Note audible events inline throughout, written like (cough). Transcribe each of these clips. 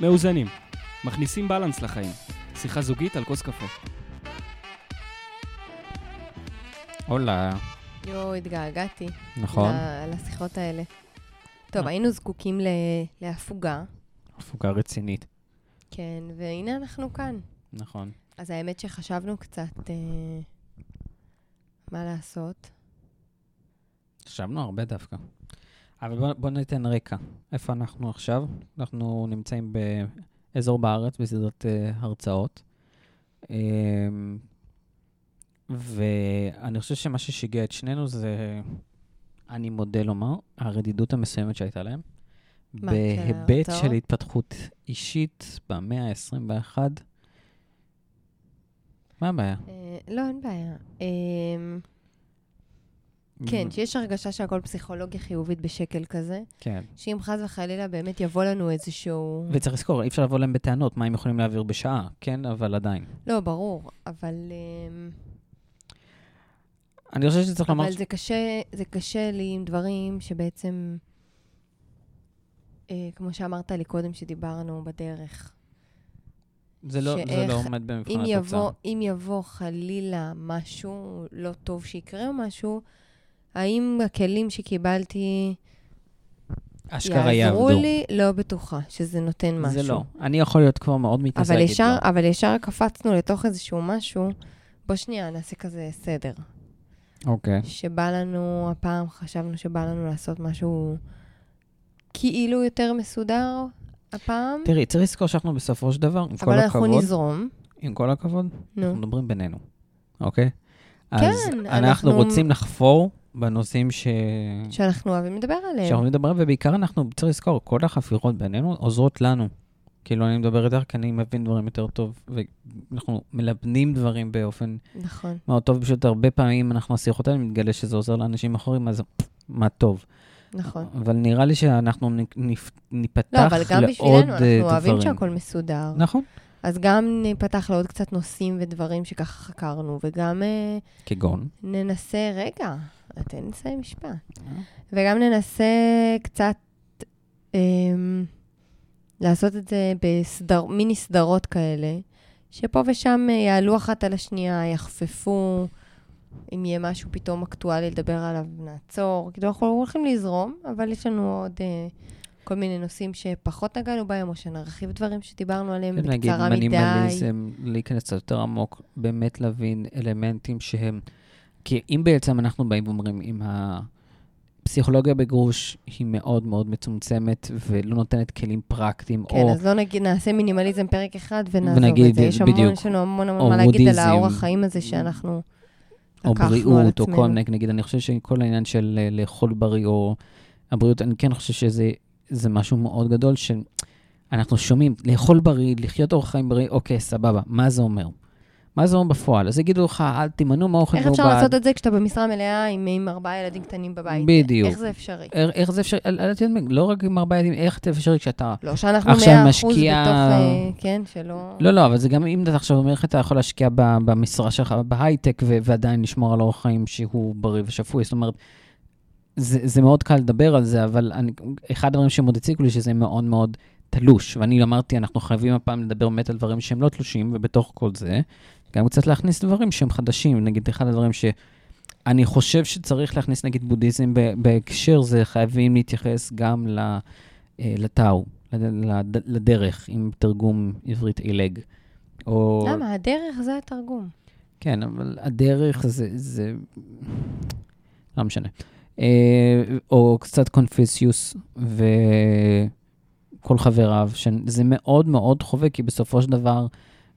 מאוזנים. מכניסים בלנס לחיים. שיחה זוגית על כוס קפה. הולה, יואו, התגעגעתי. נכון? לשיחות האלה. טוב, אה. היינו זקוקים ל- להפוגה, הפוגה רצינית. כן, והנה אנחנו כאן. נכון. אז האמת שחשבנו קצת אה, מה לעשות. חשבנו הרבה דווקא. אבל בוא, בוא ניתן רקע. איפה אנחנו עכשיו? אנחנו נמצאים באזור בארץ בסדרת uh, הרצאות. Um, ואני חושב שמה ששיגע את שנינו זה, אני מודה לומר, הרדידות המסוימת שהייתה להם. מה, בהיבט של? התפתחות אישית במאה ה-21. מה הבעיה? אה, לא, אין בעיה. כן, שיש הרגשה שהכל פסיכולוגיה חיובית בשקל כזה, כן. שאם חס וחלילה באמת יבוא לנו איזשהו... וצריך לזכור, אי אפשר לבוא להם בטענות, מה הם יכולים להעביר בשעה, כן? אבל עדיין. לא, ברור, אבל... אה, אני חושב שצריך לומר... אבל זה קשה, זה קשה לי עם דברים שבעצם, אה, כמו שאמרת לי קודם שדיברנו בדרך, זה לא, זה שאיך- לא עומד במבחן התוצאה. אם יבוא חלילה משהו לא טוב שיקרה או משהו, האם הכלים שקיבלתי אשכרה יעזרו יעבדו. לי? לא בטוחה שזה נותן משהו. זה לא. אני יכול להיות כבר מאוד מתעסק אבל. ישר, אבל ישר קפצנו לתוך איזשהו משהו, בוא שנייה, נעשה כזה סדר. אוקיי. שבא לנו, הפעם חשבנו שבא לנו לעשות משהו כאילו יותר מסודר הפעם, תראי, צריך לזכור שאנחנו בסופו של דבר, עם כל אבל אנחנו הכבוד, נזרום. עם כל הכבוד, נו, אנחנו מדברים בינינו, אוקיי? אז כן, אנחנו אנחנו- רוצים לחפור בנושאים ש... שאנחנו אוהבים לדבר עליהם. שאנחנו מדברים, ובעיקר אנחנו, צריך לזכור, כל החפירות בינינו עוזרות לנו. כאילו, אני מדבר יותר כי אני מבין דברים יותר טוב, ואנחנו מלבנים דברים באופן נכון. מאוד טוב, פשוט הרבה פעמים אנחנו, השיחות האלה, מתגלה שזה עוזר לאנשים אחרים, אז מה טוב. נכון. אבל נראה לי שאנחנו נ- נפ- ניפתח לא, אבל גם לעוד בשבילנו, אה, אנחנו אוהבים דברים. שהכל מסודר. נכון. אז גם ניפתח לעוד קצת נושאים ודברים שככה חקרנו, וגם אה, כגון. ננסה, רגע, תן לי לסיים משפט. וגם ננסה קצת אמ, לעשות את זה בסדר, מיני סדרות כאלה, שפה ושם אה, יעלו אחת על השנייה, יחפפו, אם יהיה משהו פתאום אקטואלי לדבר עליו, נעצור. כאילו, אנחנו הולכים לזרום, אבל יש לנו עוד אה, כל מיני נושאים שפחות נגענו בהם, או שנרחיב דברים שדיברנו עליהם כן, נגיד בקצרה מדי. מינימליזם, להיכנס קצת יותר עמוק, באמת להבין אלמנטים שהם... כי אם בעצם אנחנו באים ואומרים, אם הפסיכולוגיה בגרוש היא מאוד מאוד מצומצמת ולא נותנת כלים פרקטיים, כן, או... אז לא נגיד, נעשה מינימליזם פרק אחד ונעזוב ונגיד, את זה. יש המון, בדיוק. יש לנו המון המון מה להגיד על. האורח חיים הזה שאנחנו או בריאות, או. כל מיני, נגיד, אני חושב שכל העניין של אה, לאכול בריא, או הבריאות, אני כן חושב שזה זה משהו מאוד גדול, שאנחנו שומעים, לאכול בריא, לחיות אורח חיים בריא, אוקיי, סבבה, מה זה אומר? מה זה אומר בפועל? אז יגידו לך, אל תימנעו מאוכל איך מעובד. אפשר לעשות את זה כשאתה במשרה מלאה עם, עם ארבעה ילדים קטנים בבית? בדיוק. איך זה אפשרי? איך- איך זה אפשרי? אל- אל לא רק עם ארבעה ילדים, איך זה אפשרי כשאתה... לא שאנחנו עכשיו מאה אחוז משקיע- בתוך, אה, כן, שלא... לא, לא, אבל זה גם אם אתה עכשיו אומר איך אתה יכול להשקיע במשרה שלך בהייטק ועדיין לשמור על אורח חיים שהוא בריא ושפוי. זאת אומרת, זה, זה מאוד קל לדבר על זה, אבל אני, אחד הדברים שמאוד הציקו לי שזה מאוד מאוד תלוש. ואני אמרתי, אנחנו חייבים הפעם לדבר באמת על דברים שהם לא תלושים, ובתוך כל זה, גם קצת להכניס דברים שהם חדשים. נגיד, אחד הדברים שאני חושב שצריך להכניס, נגיד, בודהיזם בהקשר זה, חייבים להתייחס גם אה, לטאו, לד- לד- לדרך, עם תרגום עברית עילג. או... למה? הדרך זה התרגום. כן, אבל הדרך זה... זה... לא משנה. אה, או קצת קונפיסיוס וכל חבריו, שזה מאוד מאוד חובק, כי בסופו של דבר,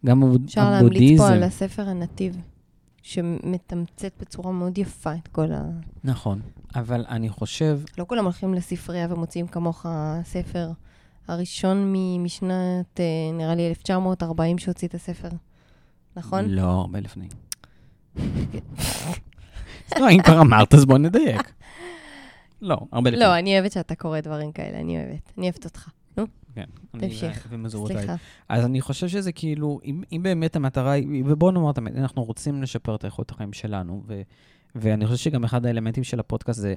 גם הבוד- אפשר להמליץ הבודהיזם... פה על הספר הנתיב, שמתמצת בצורה מאוד יפה את כל ה... נכון, אבל אני חושב... לא כולם הולכים לספרייה ומוציאים כמוך ספר. הראשון משנת, אה, נראה לי, 1940 שהוציא את הספר. נכון? לא, הרבה לפני. אז (laughs) לא, אם כבר אמרת, אז בוא נדייק. (laughs) לא, הרבה לפני. לא, אני אוהבת שאתה קורא דברים כאלה, אני אוהבת. אני אוהבת אותך. כן. תמשיך. סליחה. אז אני חושב שזה כאילו, אם, אם באמת המטרה היא, ובואו נאמר את האמת, אנחנו רוצים לשפר את איכות החיים שלנו, ו, ואני חושב שגם אחד האלמנטים של הפודקאסט זה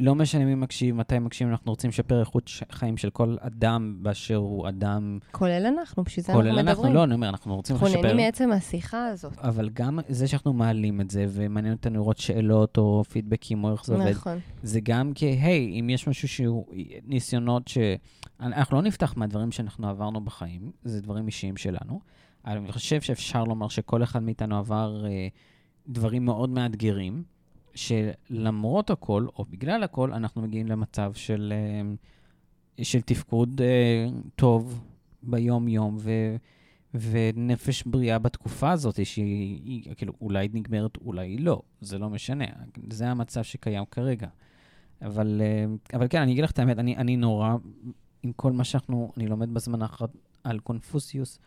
לא משנה מי מקשיב, מתי מקשיב, אנחנו רוצים לשפר איכות חיים של כל אדם באשר הוא אדם, כולל אנחנו, בשביל זה כולל אנחנו אנחנו, מדברים. לא, אני אומר, אנחנו רוצים אנחנו לשפר. נהנים מעצם השיחה הזאת. אבל גם זה שאנחנו מעלים את זה, ומעניין אותנו לראות שאלות או פידבקים או איך זה עובד, נכון. זה גם כי, היי, אם יש משהו שהוא ניסיונות ש... אנחנו לא נפתח מהדברים שאנחנו עברנו בחיים, זה דברים אישיים שלנו, אני חושב שאפשר לומר שכל אחד מאיתנו עבר אה, דברים מאוד מאתגרים, שלמרות הכל, או בגלל הכל, אנחנו מגיעים למצב של, אה, של תפקוד אה, טוב ביום-יום, ו... ונפש בריאה בתקופה הזאת, שהיא היא, כאילו אולי נגמרת, אולי לא, זה לא משנה, זה המצב שקיים כרגע. אבל, אה, אבל כן, אני אגיד לך את האמת, אני, אני נורא, עם כל מה שאנחנו, אני לומד בזמן האחרון על קונפוסיוס,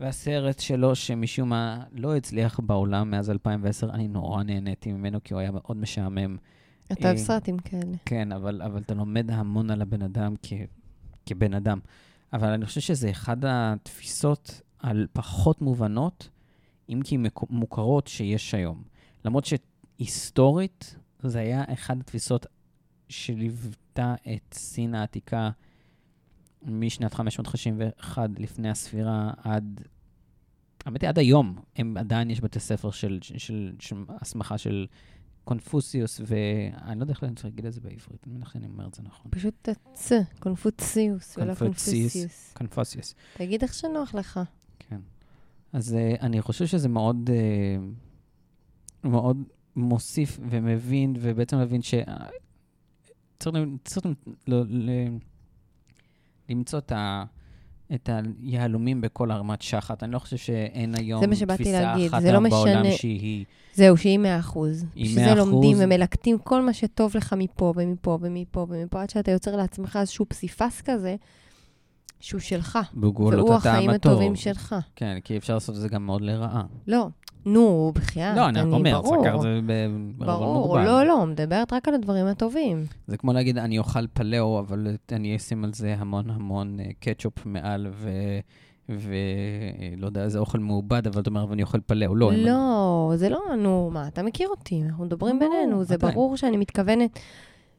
והסרט שלו, שמשום מה לא הצליח בעולם מאז 2010, אני נורא נהניתי ממנו, כי הוא היה מאוד משעמם. אתה אוהב אה, סרטים כאלה. כן, אבל, אבל אתה לומד המון על הבן אדם כ, כבן אדם. אבל אני חושב שזה אחד התפיסות על פחות מובנות, אם כי מוכרות שיש היום. למרות שהיסטורית, זה היה אחת התפיסות שליוותה את סין העתיקה משנת 551 לפני הספירה עד... האמת היא, עד היום, הם עדיין יש בתי ספר של, של, של, של הסמכה של קונפוסיוס, ואני לא יודע איך אני צריך להגיד את זה בעברית, אני מניח שאני אומר את זה נכון. פשוט הצ, קונפוציוס, ולא. קונפוסיוס. קונפוסיוס. תגיד איך שנוח לך. כן. אז uh, אני חושב שזה מאוד, uh, מאוד מוסיף ומבין, ובעצם מבין ש... צריך, צריך ל, ל, למצוא את, ה, את היהלומים בכל הרמת שחת. אני לא חושב שאין היום תפיסה להגיד, אחת זה לא היום בעולם משנה- שהיא... זהו, שהיא 100 אחוז. היא שזה 100%. לומדים ומלקטים כל מה שטוב לך מפה ומפה ומפה ומפה, עד שאתה יוצר לעצמך איזשהו פסיפס כזה, שהוא שלך. בגבולות והוא הטעם החיים הטוב. הטובים שלך. כן, כי אפשר לעשות את זה גם מאוד לרעה. לא, נו, בחייאת, לא, אני רק אומר, ברור. זה ברור, מוגבל. לא, לא, מדברת רק על הדברים הטובים. זה כמו להגיד, אני אוכל פלאו, אבל אני אשים על זה המון המון אה, קטשופ מעל, ו... ולא יודע, איזה אוכל מעובד, אבל אתה אומר, אבל אני אוכל פלאו. לא, לא, זה לא, נו, מה, אתה מכיר אותי, אנחנו מדברים לא, בינינו, זה עדיין. ברור שאני מתכוונת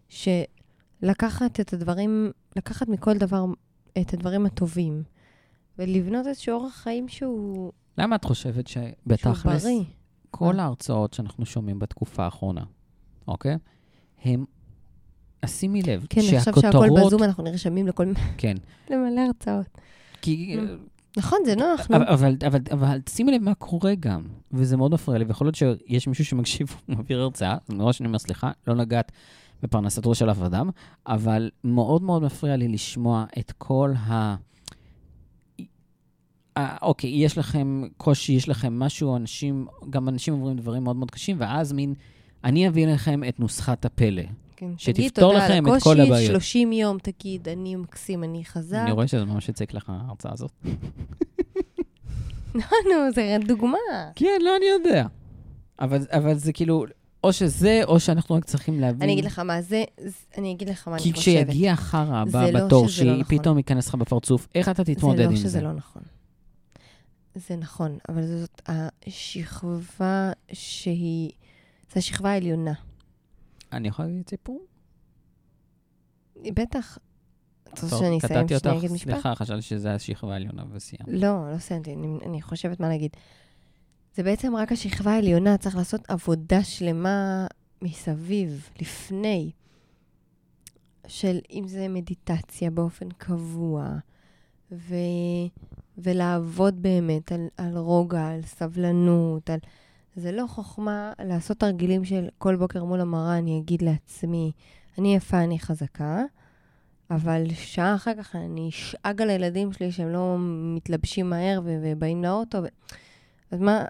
שלקחת את הדברים, לקחת מכל דבר את הדברים הטובים, ולבנות איזשהו אורח חיים שהוא למה את חושבת שבתכלס. כל ההרצאות שאנחנו שומעים בתקופה האחרונה, אוקיי? הם, שימי לב, כן, עכשיו שהכל שהכותרות... בזום, אנחנו נרשמים לכל כן, (laughs) למלא הרצאות. כי... נכון, זה נוח, נו. אבל, אבל, אבל, אבל שימי לב מה קורה גם, וזה מאוד מפריע לי, ויכול להיות שיש מישהו שמקשיב, הוא (laughs) מעביר הרצאה, אז מראש אני אומר, סליחה, לא לגעת בפרנסתו של אף אדם, אבל מאוד מאוד מפריע לי לשמוע את כל ה... אה, אוקיי, יש לכם קושי, יש לכם משהו, אנשים, גם אנשים עוברים דברים מאוד מאוד קשים, ואז מין, אני אביא לכם את נוסחת הפלא. כן, שתפתור תגיד תודה לכם על את כל הקושי, הבעיות. 30 יום, תגיד, אני מקסים, אני חזק. אני רואה שזה ממש הציק לך, ההרצאה הזאת. (laughs) נו, זה דוגמה. כן, לא, אני יודע. אבל, אבל זה כאילו, או שזה, או שאנחנו רק צריכים להבין. אני אגיד לך מה זה, זה- אני אגיד לך מה אני כי חושבת. כשיגיע החרא הבא זה לא בתור, לא שהיא נכון. פתאום ייכנס לך בפרצוף, איך אתה תתמודד זה עם לא זה? שזה לא נכון. זה נכון, אבל זאת השכבה שהיא... זו השכבה העליונה. אני יכול להגיד סיפור? בטח... אתה רוצה שאני אסיים אותך, להגיד משפט? סליחה, חשבתי שזה השכבה העליונה וסיימת. לא, לא סיימתי, אני, אני חושבת מה להגיד. זה בעצם רק השכבה העליונה, צריך לעשות עבודה שלמה מסביב, לפני, של אם זה מדיטציה באופן קבוע, ו, ולעבוד באמת על, על רוגע, על סבלנות, על... זה לא חוכמה לעשות תרגילים של כל בוקר מול המראה, אני אגיד לעצמי, אני יפה, אני חזקה, אבל שעה אחר כך אני אשאג על הילדים שלי שהם לא מתלבשים מהר ובאים לאוטו. ו... אז מה,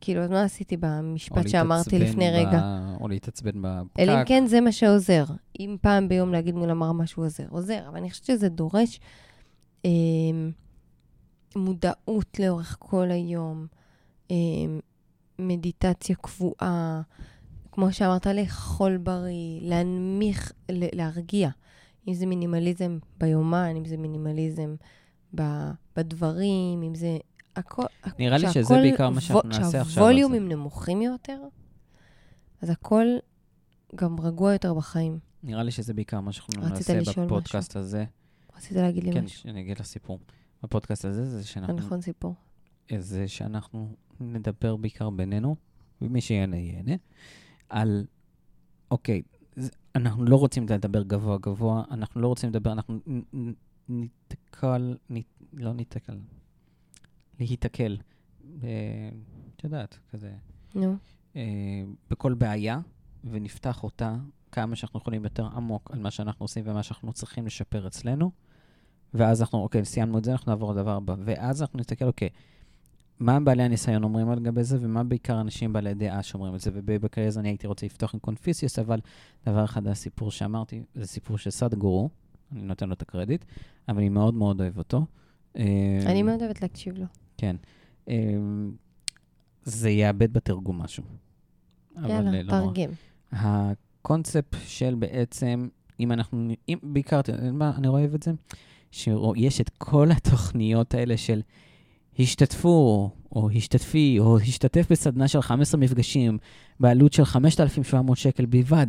כאילו, אז מה עשיתי במשפט שאמרתי לפני ב- רגע? או להתעצבן בפקק. אלא אם כן זה מה שעוזר. אם פעם ביום להגיד מול המראה משהו עוזר, עוזר. אבל אני חושבת שזה דורש אה, מודעות לאורך כל היום, אה, מדיטציה קבועה, כמו שאמרת, לאכול בריא, להנמיך, להרגיע. אם זה מינימליזם ביומן, אם זה מינימליזם בדברים, אם זה... הכל, נראה לי שזה בעיקר מה שאנחנו נעשה עכשיו. על זה. שהווליומים נמוכים יותר, אז הכל גם רגוע יותר בחיים. נראה לי שזה בעיקר מה שאנחנו נעשה בפודקאסט הזה. רצית להגיד לי כן, משהו. שאני אגיד לסיפור. בפודקאסט הזה זה שאנחנו, נכון, סיפור. זה שאנחנו נדבר בעיקר בינינו, ומי שיהנה ייהנה, על, אוקיי, זה- אנחנו לא רוצים לדבר גבוה גבוה, אנחנו לא רוצים לדבר, אנחנו נ- נ- לא ניתקל, להיתקל, ב- את יודעת, כזה, נו. אה, בכל בעיה, ונפתח אותה כמה שאנחנו יכולים יותר עמוק על מה שאנחנו עושים ומה שאנחנו צריכים לשפר אצלנו. ואז אנחנו, אוקיי, סיימנו את זה, אנחנו נעבור לדבר הבא. ואז אנחנו נסתכל, אוקיי, מה בעלי הניסיון אומרים על גבי זה, ומה בעיקר אנשים בעלי דעה שאומרים את זה. ובכאלה אז אני הייתי רוצה לפתוח עם קונפיסיוס, אבל דבר אחד, הסיפור שאמרתי, זה סיפור של סאדגורו, אני נותן לו את הקרדיט, אבל אני מאוד מאוד אוהב אותו. אה, אני מאוד אוהבת להקשיב לו. כן. אה, זה יאבד בתרגום משהו. יאללה, לא. תרגם. הקונספט של בעצם, אם אנחנו, אם בעיקר, מה, אני אוהב את זה, שיש את כל התוכניות האלה של השתתפו, או השתתפי, או השתתף בסדנה של 15 מפגשים, בעלות של 5,700 שקל בלבד,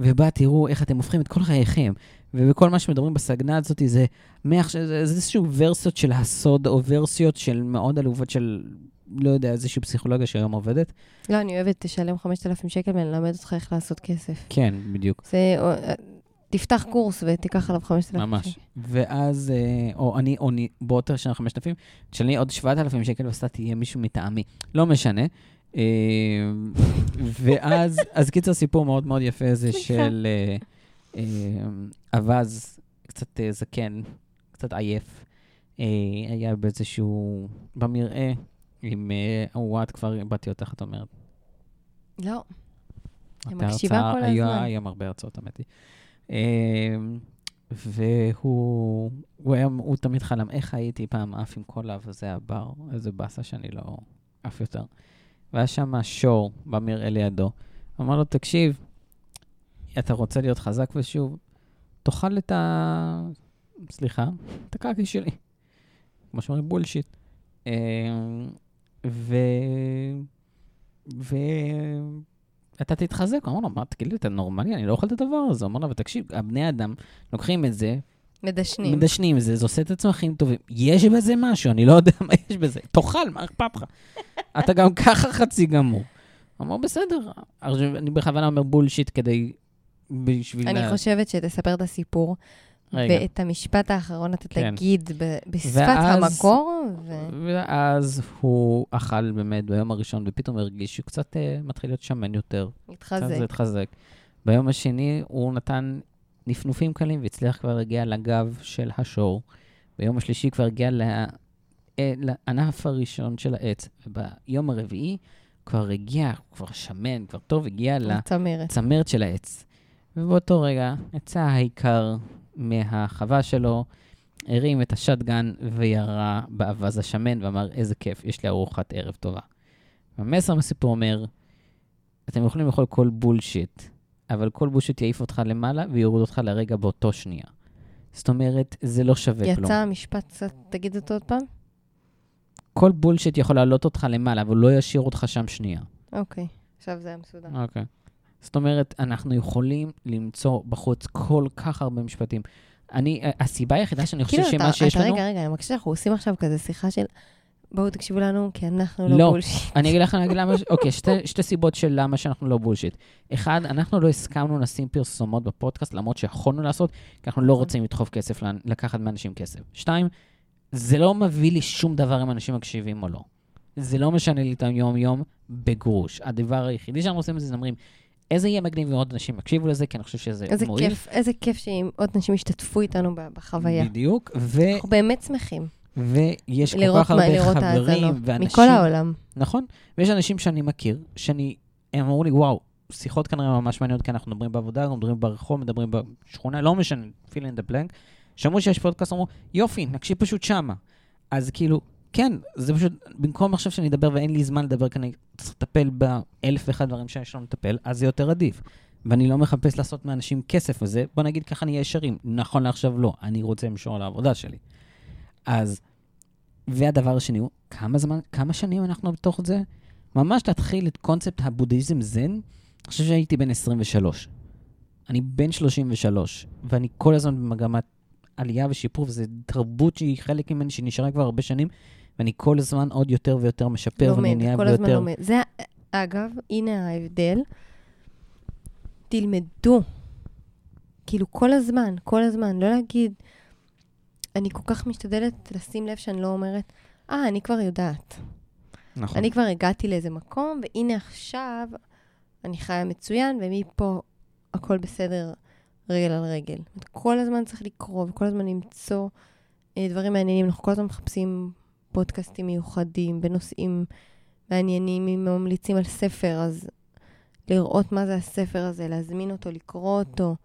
ובה תראו איך אתם הופכים את כל חייכם. ובכל מה שמדברים בסדנה הזאת זה, מעכשיו, זה זה איזשהו ורסיות של הסוד, או ורסיות של מאוד עלובות של, לא יודע, איזושהי פסיכולוגיה שהיום עובדת. לא, אני אוהבת, תשלם 5,000 שקל ואני אלמד אותך איך לעשות כסף. כן, בדיוק. זה, תפתח קורס ותיקח עליו 5,000 ממש. שקל. ואז, אה, או אני, או אני, בוא תשלם 5,000, תשלמי עוד 7,000 שקל ואתה תהיה מישהו מטעמי. לא משנה. אה, ואז, (laughs) אז קיצר סיפור מאוד מאוד יפה זה. של אה, אווז, קצת זקן, קצת עייף. היה באיזשהו, במרעה, עם, אה, וואט, כבר איבדתי אותך, את אומרת. לא. אני מקשיבה כל היה הזמן. היום הרבה הרצאות, האמת היא. אמ, והוא הוא היה, הוא תמיד חלם, איך הייתי פעם עף עם כל האווזי הבר, איזה באסה שאני לא עף יותר. והיה שם שור במרעה לידו, אמר לו, תקשיב, אתה רוצה להיות חזק ושוב, תאכל את ה... סליחה, את הקקי שלי. כמו שאומרים, בולשיט. אמ, ו... ו... אתה תתחזק. אמר לו, מה, תגיד לי, אתה נורמלי? אני לא אוכל את הדבר הזה. אמר לו, אבל תקשיב, הבני אדם לוקחים את זה, מדשנים. מדשנים זה, זה עושה את הצמחים טובים. יש בזה משהו, אני לא יודע מה יש בזה. תאכל, מה אכפת לך? (laughs) אתה גם ככה חצי גמור. אמר, בסדר. אני בכוונה אומר בולשיט כדי... בשביל... אני חושבת שתספר את הסיפור, רגע. ואת המשפט האחרון אתה כן. תגיד ב- בשפת ואז- המקור, ו... ואז הוא אכל באמת ביום הראשון, ופתאום הרגיש שהוא קצת אה, מתחיל להיות שמן יותר. קצת מתחזק. זה התחזק. ביום השני הוא נתן נפנופים קלים והצליח כבר להגיע לגב של השור. ביום השלישי כבר הגיע לה- אה, לענף הראשון של העץ. וביום הרביעי כבר הגיע, הוא כבר שמן, כבר טוב, הגיע צמרת. לצמרת של העץ. ובאותו רגע יצא העיקר מהחווה שלו, הרים את השטגן וירה באווז השמן ואמר, איזה כיף, יש לי ארוחת ערב טובה. המסר מהסיפור אומר, אתם יכולים לאכול כל בולשיט, אבל כל בולשיט יעיף אותך למעלה ויוריד אותך לרגע באותו שנייה. זאת אומרת, זה לא שווה כלום. יצא המשפט, קצת- תגיד אותו עוד פעם? כל bullshit יכול להעלות אותך למעלה, אבל לא ישאיר אותך שם שנייה. אוקיי, עכשיו זה היה מסודר. אוקיי. זאת אומרת, אנחנו יכולים למצוא בחוץ כל כך הרבה משפטים. אני, הסיבה היחידה שאני חושב כאילו, שמה אתה- שיש אתה- לנו... רגע, רגע, אני מקשיבה, אנחנו עושים עכשיו כזה שיחה של... בואו תקשיבו לנו, כי אנחנו לא לא. bullshit. אני אגיד לך, אני אגיד למה, אוקיי, שתי, שתי סיבות של למה שאנחנו לא bullshit. אחד, אנחנו לא הסכמנו לשים פרסומות בפודקאסט, למרות שיכולנו לעשות, כי אנחנו לא רוצים לדחוף כסף, לקחת מאנשים כסף. שתיים, זה לא מביא לי שום דבר אם אנשים מקשיבים או לא. זה לא משנה לי את היום-יום בגרוש. הדבר היחידי שאנחנו עושים זה אומרים, איזה יהיה מגניב אם עוד אנשים יקשיבו לזה, כי אני חושב שזה איזה מועיל. כיף, איזה כיף שאם עוד אנשים ישתתפו איתנו בחוויה. בדיוק, ו, אנחנו באמת שמחים ויש כל כך מה- הרבה לראות חברים האזנות. ואנשים... מכל העולם. נכון, ויש אנשים שאני מכיר, שאני, הם אמרו לי, וואו, שיחות כנראה ממש מעניינות, כי אנחנו מדברים בעבודה, אנחנו מדברים ברחוב, מדברים בשכונה, לא משנה, fill in the blank. שמעו שיש פודקאסט, אמרו, יופי, נקשיב פשוט שמה. אז כאילו, כן, זה פשוט, במקום עכשיו שאני אדבר ואין לי זמן לדבר, כי אני צריך לטפל באלף ואחד דברים שיש לנו לטפל, אז זה יותר עדיף. ואני לא מחפש לעשות מאנשים כסף וזה, בוא נגיד ככה נהיה ישרים. נכון לעכשיו לא, אני רוצה למשור על העבודה שלי. אז, והדבר השני הוא, כמה זמן, כמה שנים אנחנו בתוך זה? ממש להתחיל את קונספט הבודהיזם זן, אני חושב שהייתי בן 23. אני בן 33, ואני כל הזמן במגמת עלייה ושיפור, וזו תרבות שהיא חלק ממני, שנשארה כבר הרבה שנים, ואני כל הזמן עוד יותר ויותר משפר, ואני לומד, נהיה כל הזמן. לומד. זה, אגב, הנה ההבדל. תלמדו. כאילו, כל הזמן, כל הזמן. לא להגיד, אני כל כך משתדלת לשים לב שאני לא אומרת, אה, אני כבר יודעת. נכון. אני כבר הגעתי לאיזה מקום, והנה עכשיו אני חיה מצוין, ומפה הכל בסדר רגל על רגל. כל הזמן צריך לקרוא, וכל הזמן למצוא אה, דברים מעניינים. אנחנו כל הזמן מחפשים פודקאסטים מיוחדים בנושאים מעניינים. אם ממליצים על ספר, אז לראות מה זה הספר הזה, להזמין אותו, לקרוא אותו,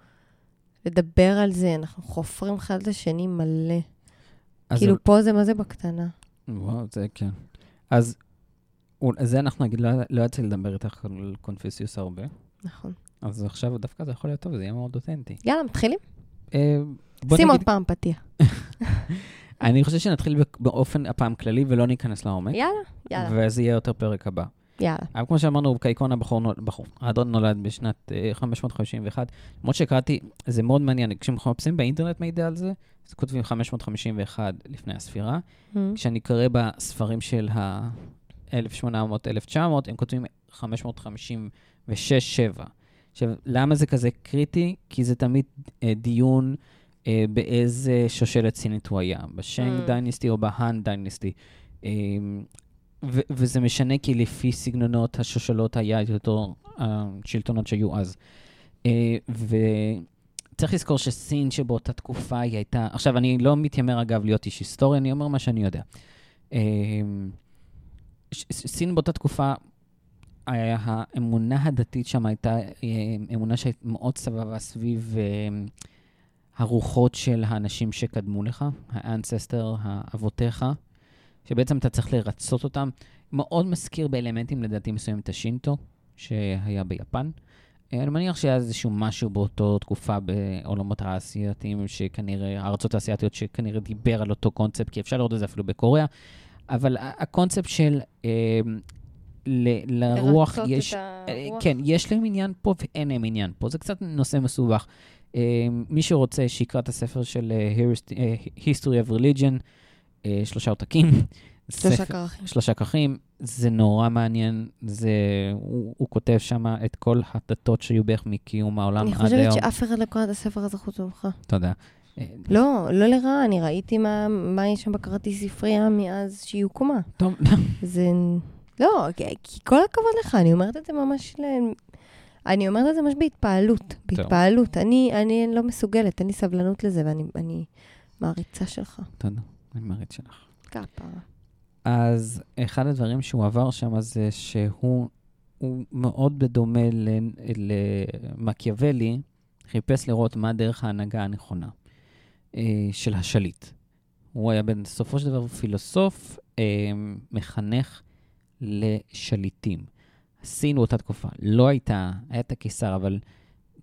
לדבר על זה. אנחנו חופרים אחד את השני מלא. כאילו, פה זה מה זה בקטנה. וואו, זה כן. אז זה אנחנו נגיד, לא, לא יצא לדבר איתך על קונפיסיוס הרבה, נכון. אז עכשיו דווקא זה יכול להיות טוב, זה יהיה מאוד אותנטי. יאללה, מתחילים? אה, שים עוד פעם פתיח. (laughs) אני חושב שנתחיל באופן הפעם כללי ולא ניכנס לעומק, יאללה, יאללה, וזה יהיה יותר פרק הבא. יאללה. אבל כמו שאמרנו, כעיקרון הבחור, בחור, האדון נולד בשנת אה, 551. למרות שקראתי, זה מאוד מעניין, כשאנחנו מחפשים באינטרנט מידע על זה, אז כותבים 551 לפני הספירה. Mm. כשאני קורא בספרים של ה-1800-1900, הם כותבים 556-7. עכשיו, למה זה כזה קריטי? כי זה תמיד אה, דיון אה, באיזה שושלת סינית הוא היה, בשנג Mm. דיינסטי או בהאן דיינסטי. אה, ו- וזה משנה כי לפי סגנונות השושלות היה יותר השלטונות שהיו אז. אה, וצריך לזכור שסין שבאותה תקופה היא הייתה... עכשיו, אני לא מתיימר אגב להיות איש היסטוריה, אני אומר מה שאני יודע. אה, ש- סין באותה תקופה, היה- האמונה הדתית שם הייתה אה, אמונה שמאוד סבבה סביב אה, הרוחות של האנשים שקדמו לך, האנססטר, האבותיך, שבעצם אתה צריך לרצות אותם. מאוד מזכיר באלמנטים לדעתי מסוימים את השינטו, שהיה ביפן. אני מניח שהיה איזשהו משהו באותו תקופה בעולמות האסייתיים, שכנראה, הארצות האסייתיות שכנראה דיבר על אותו קונספט, כי אפשר לראות את זה אפילו בקוריאה, אבל הקונספט של אה, ל- לרוח לרצות יש... את אה, הרוח. כן, יש להם עניין פה ואין להם עניין פה. זה קצת נושא מסובך. אה, מי שרוצה, שיקרא את הספר של אה, History- of Religion, אה, שלושה עותקים. שלושה כרכים. שלושה כרכים, זה נורא מעניין, זה, הוא, הוא כותב שם את כל הדתות שהיו בערך מקיום העולם אני עד חושבת היום. שאף אחד לא קרא את הספר הזה חוץ ממך. תודה. לא, לא לרעה, אני ראיתי מה, מה יש שם בכרטיס ספרייה מאז שהיא הוקמה. טוב, (laughs) זה... לא, כי כל הכבוד לך, אני אומרת את זה ממש ל... אני אומרת את זה ממש בהתפעלות, בהתפעלות. אני, אני לא מסוגלת, אין לי סבלנות לזה, ואני אני מעריצה שלך. תודה, אני מעריץ שלך. כפרה. אז אחד הדברים שהוא עבר שם זה שהוא הוא מאוד בדומה למקיאוולי, חיפש לראות מה דרך ההנהגה הנכונה אה, של השליט. הוא היה בסופו של דבר פילוסוף, אה, מחנך לשליטים. סין באותה תקופה לא הייתה, היה את הקיסר, אבל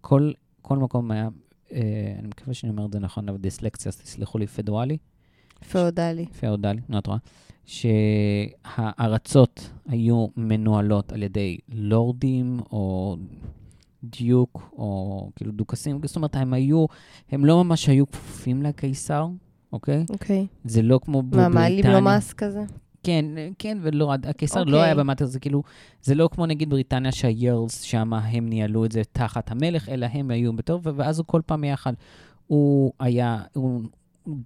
כל, כל מקום היה, אה, אני מקווה שאני אומר את זה נכון, אבל דיסלקציה, אז תסלחו לי, פדואלי. פאודלי. פאודלי, לא את רואה, שהארצות היו מנוהלות על ידי לורדים או דיוק או כאילו דוכסים, זאת אומרת, הם היו, הם לא ממש היו כפופים לקיסר, אוקיי? אוקיי. זה לא כמו מה, בבריטניה. מעלים לו מס כזה? כן, כן ולא, הקיסר לא אוקיי. היה במטר, זה כאילו, זה לא כמו נגיד בריטניה שהירלס שם, הם ניהלו את זה תחת המלך, אלא הם היו בתור, ואז הוא כל פעם יחד, הוא היה, הוא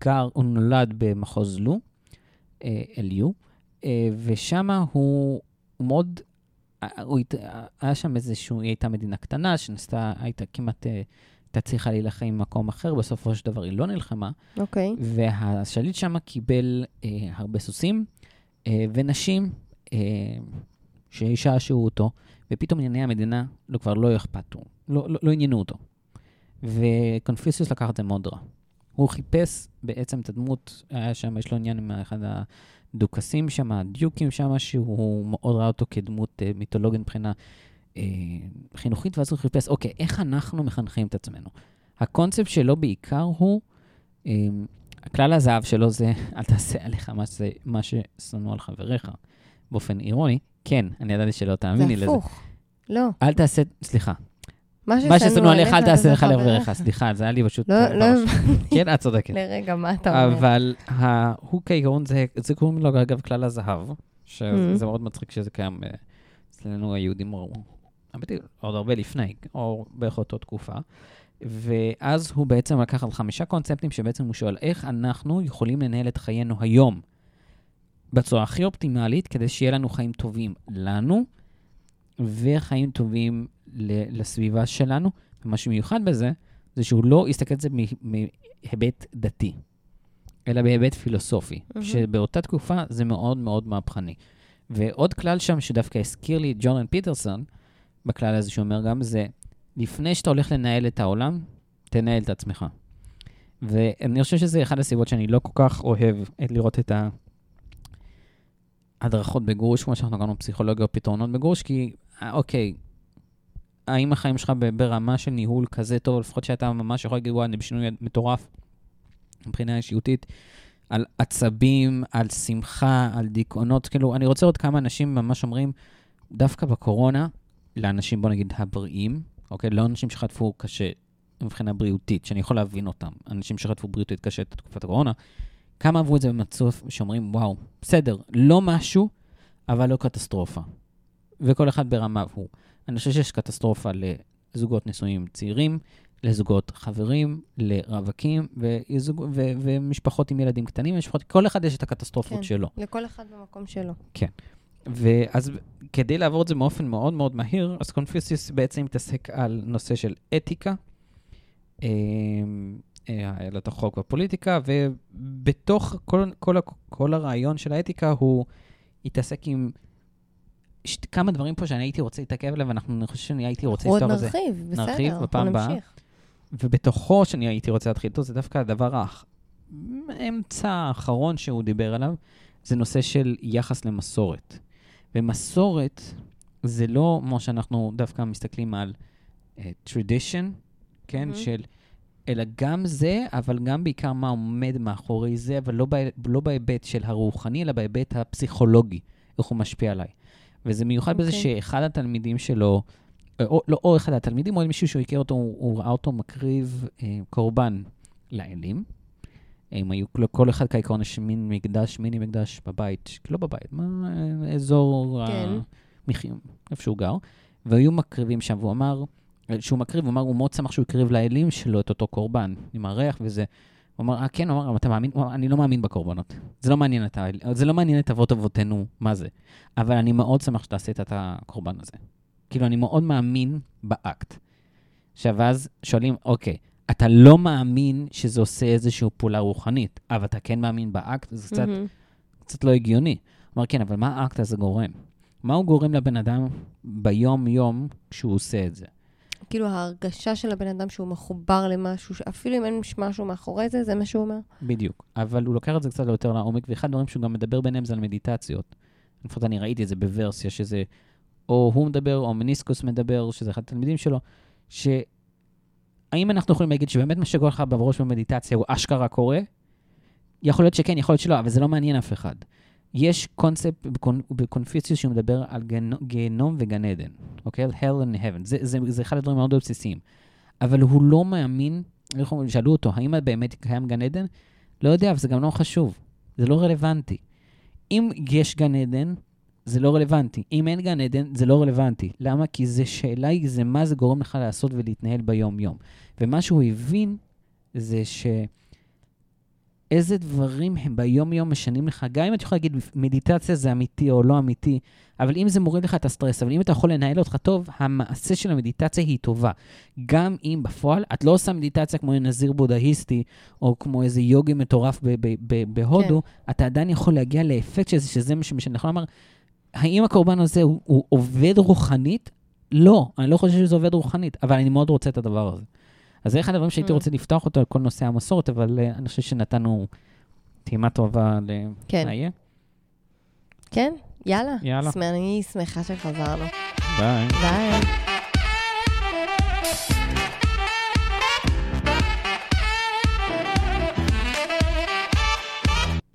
גר, הוא נולד במחוז לו, אה, LU, אה, ושם הוא, מאוד, אה, הוא, היה שם איזשהו, היא הייתה מדינה קטנה, שניסתה, הייתה כמעט, הייתה צריכה להילחם במקום אחר, בסופו של דבר היא לא נלחמה. אוקיי. והשליט שם קיבל אה, הרבה סוסים ונשים אה, שישעשעו אותו, ופתאום ענייני המדינה לא, כבר לא אכפת, לו, לא, לא, לא עניינו אותו. וקונפיוסיוס לקח את זה מאוד רע. הוא חיפש בעצם את הדמות, היה שם, יש לו עניין עם אחד הדוכסים שם, הדיוקים שם, שהוא מאוד ראה אותו כדמות אה, מיתולוגית מבחינה אה, חינוכית, ואז הוא חיפש, אוקיי, איך אנחנו מחנכים את עצמנו? הקונספט שלו בעיקר הוא, אה, הכלל הזהב שלו זה, (laughs) אל תעשה עליך מה, שזה, מה ששנוא על חבריך. באופן אירוני, כן, אני ידעתי שלא תאמיני זה לזה. הפוך. לא. אל תעשה, סליחה, מה ששנוא עליך, אל תעשה לך לחברך. סליחה, זה היה לי פשוט... לא, לא כן, את צודקת. לרגע, מה אתה אומר? אבל הוא כעיקרון, זה קוראים לו, אגב, כלל הזהב, שזה Mm. מאוד מצחיק שזה קיים אה, אצלנו היהודים, עוד הרבה לפני, או בערך אותו תקופה. ואז הוא בעצם לקח על חמישה קונספטים שבעצם הוא שואל איך אנחנו יכולים לנהל את חיינו היום בצורה הכי אופטימלית, כדי שיהיה לנו חיים טובים לנו, וחיים טובים לסביבה שלנו. ומה שמיוחד בזה, זה שהוא לא הסתכל על זה מהיבט דתי, אלא בהיבט פילוסופי, מהמם. שבאותה תקופה זה מאוד מאוד מהפכני. ועוד כלל שם שדווקא הזכיר לי ג'ורדן פיטרסון, בכלל הזה שאומר גם, זה לפני שאתה הולך לנהל את העולם, תנהל את עצמך. ואני חושב שזה אחד הסיבות שאני לא כל כך אוהב את לראות את ההדרכות בגרוש, כמו שאנחנו קראנו פסיכולוגיה או פתרונות בגרוש, כי, אה, אוקיי, האם החיים שלך ברמה של ניהול כזה טוב, לפחות שאתה ממש יכול להגיד, וואי, אני בשינוי מטורף מבחינה אישיותית, על עצבים, על שמחה, על דיכאונות, כאילו, אני רוצה לראות כמה אנשים ממש אומרים, דווקא בקורונה, לאנשים, בוא נגיד, הבריאים, אוקיי? לא אנשים שחטפו קשה מבחינה בריאותית, שאני יכול להבין אותם, אנשים שחטפו בריאותית קשה את תקופת הקורונה, כמה עברו את זה במצוף, שאומרים, וואו, בסדר, לא משהו, אבל לא קטסטרופה. וכל אחד ברמה הוא. אני חושב שיש קטסטרופה לזוגות נשואים צעירים, לזוגות חברים, לרווקים וזוג, ו, ומשפחות עם ילדים קטנים, משפחות, כל אחד יש את הקטסטרופות כן. שלו. לכל אחד במקום שלו. ואז כדי לעבור את זה באופן מאוד מאוד מהיר, אז קונפיוסיוס בעצם מתעסק על נושא של אתיקה, אה, אה, עילת החוק והפוליטיקה, ובתוך כל, כל, כל הרעיון של האתיקה הוא התעסק עם ש... כמה דברים פה שאני הייתי רוצה להתעכב עליהם, ואנחנו, אני חושב שאני הייתי רוצה עוד לפתוח את זה. נרחיב, בסדר, נרחיב בפעם הבאה. ובתוכו שאני הייתי רוצה להתחיל איתו, זה דווקא הדבר האמצע האחרון שהוא דיבר עליו, זה נושא של יחס למסורת. ומסורת זה לא כמו שאנחנו דווקא מסתכלים על uh, tradition, כן? מהמם. של... אלא גם זה, אבל גם בעיקר מה עומד מאחורי זה, אבל לא, בה, לא בהיבט של הרוחני, אלא בהיבט הפסיכולוגי, איך הוא משפיע עליי. וזה מיוחד בזה אוקיי. שאחד התלמידים שלו, או, לא, או אחד התלמידים, או מישהו שהוא הכיר אותו, הוא, הוא ראה אותו מקריב אה, קורבן לאלים. הם היו, כל אחד כעיקרון יש מין מקדש, מיני מקדש בבית, לא בבית, מה, אה, אזור כן. המחיה, איפה שהוא גר, והיו מקריבים שם, והוא אמר, שהוא מקריב, הוא אמר, הוא מאוד שמח שהוא הקריב לאלים שלו את אותו קורבן, עם הריח וזה. הוא אמר, אה, כן, הוא אמר, "אבל אתה מאמין? הוא אמר, אני לא מאמין בקורבנות. זה לא מעניין את, זה לא מעניין את אבות אבותינו מה זה, אבל אני מאוד שמח שאתה עשית את הקורבן הזה. כאילו, אני מאוד מאמין באקט. עכשיו, אז שואלים, אוקיי, אתה לא מאמין שזה עושה איזושהי פעולה רוחנית, אבל אתה כן מאמין באקט, זה קצת, מהמם. קצת לא הגיוני. אמר, כן, אבל מה האקט הזה גורם? מה הוא גורם לבן אדם ביום-יום כשהוא עושה את זה? כאילו ההרגשה של הבן אדם שהוא מחובר למשהו, אפילו אם אין משהו מאחורי זה, זה מה שהוא אומר. בדיוק. אבל הוא לוקח את זה קצת יותר לעומק, ואחד הדברים שהוא גם מדבר ביניהם זה על מדיטציות. לפחות אני ראיתי את זה בוורסיה, שזה או הוא מדבר, או מניסקוס מדבר, שזה אחד התלמידים שלו, שהאם אנחנו יכולים להגיד שבאמת מה שקורה לך בראש במדיטציה הוא אשכרה קורה? יכול להיות שכן, יכול להיות שלא, אבל זה לא מעניין אף אחד. יש קונספט בקונ- בקונפיציוס שהוא מדבר על גיהנו- גיהנום וגן עדן, אוקיי? על hell and heaven. זה, זה, זה אחד הדברים מאוד בסיסיים. אבל הוא לא מאמין, איך אומרים, שאלו אותו, האם באמת קיים גן עדן? לא יודע, אבל זה גם לא חשוב. זה לא רלוונטי. אם יש גן עדן, זה לא רלוונטי. אם אין גן עדן, זה לא רלוונטי. למה? כי זה שאלה היא, זה מה זה גורם לך לעשות ולהתנהל ביום-יום. ומה שהוא הבין זה ש... איזה דברים הם ביום-יום משנים לך, גם אם אתה יכול להגיד מדיטציה זה אמיתי או לא אמיתי, אבל אם זה מוריד לך את הסטרס, אבל אם אתה יכול לנהל אותך טוב, המעשה של המדיטציה היא טובה. גם אם בפועל את לא עושה מדיטציה כמו נזיר בודהיסטי, או כמו איזה יוגי מטורף ב- ב- ב- בהודו, כן. אתה עדיין יכול להגיע לאפקט שזה, שזה מה שמשנה. נכון לומר, האם הקורבן הזה הוא, הוא עובד רוחנית? לא, אני לא חושב שזה עובד רוחנית, אבל אני מאוד רוצה את הדבר הזה. אז זה אחד הדברים שהייתי Mm. רוצה לפתוח אותו על כל נושא המסורת, אבל uh, אני חושב שנתנו טעימה טובה ל... כן. יהיה? כן? יאללה. יאללה. אני שמחה שחזרנו. ביי. ביי.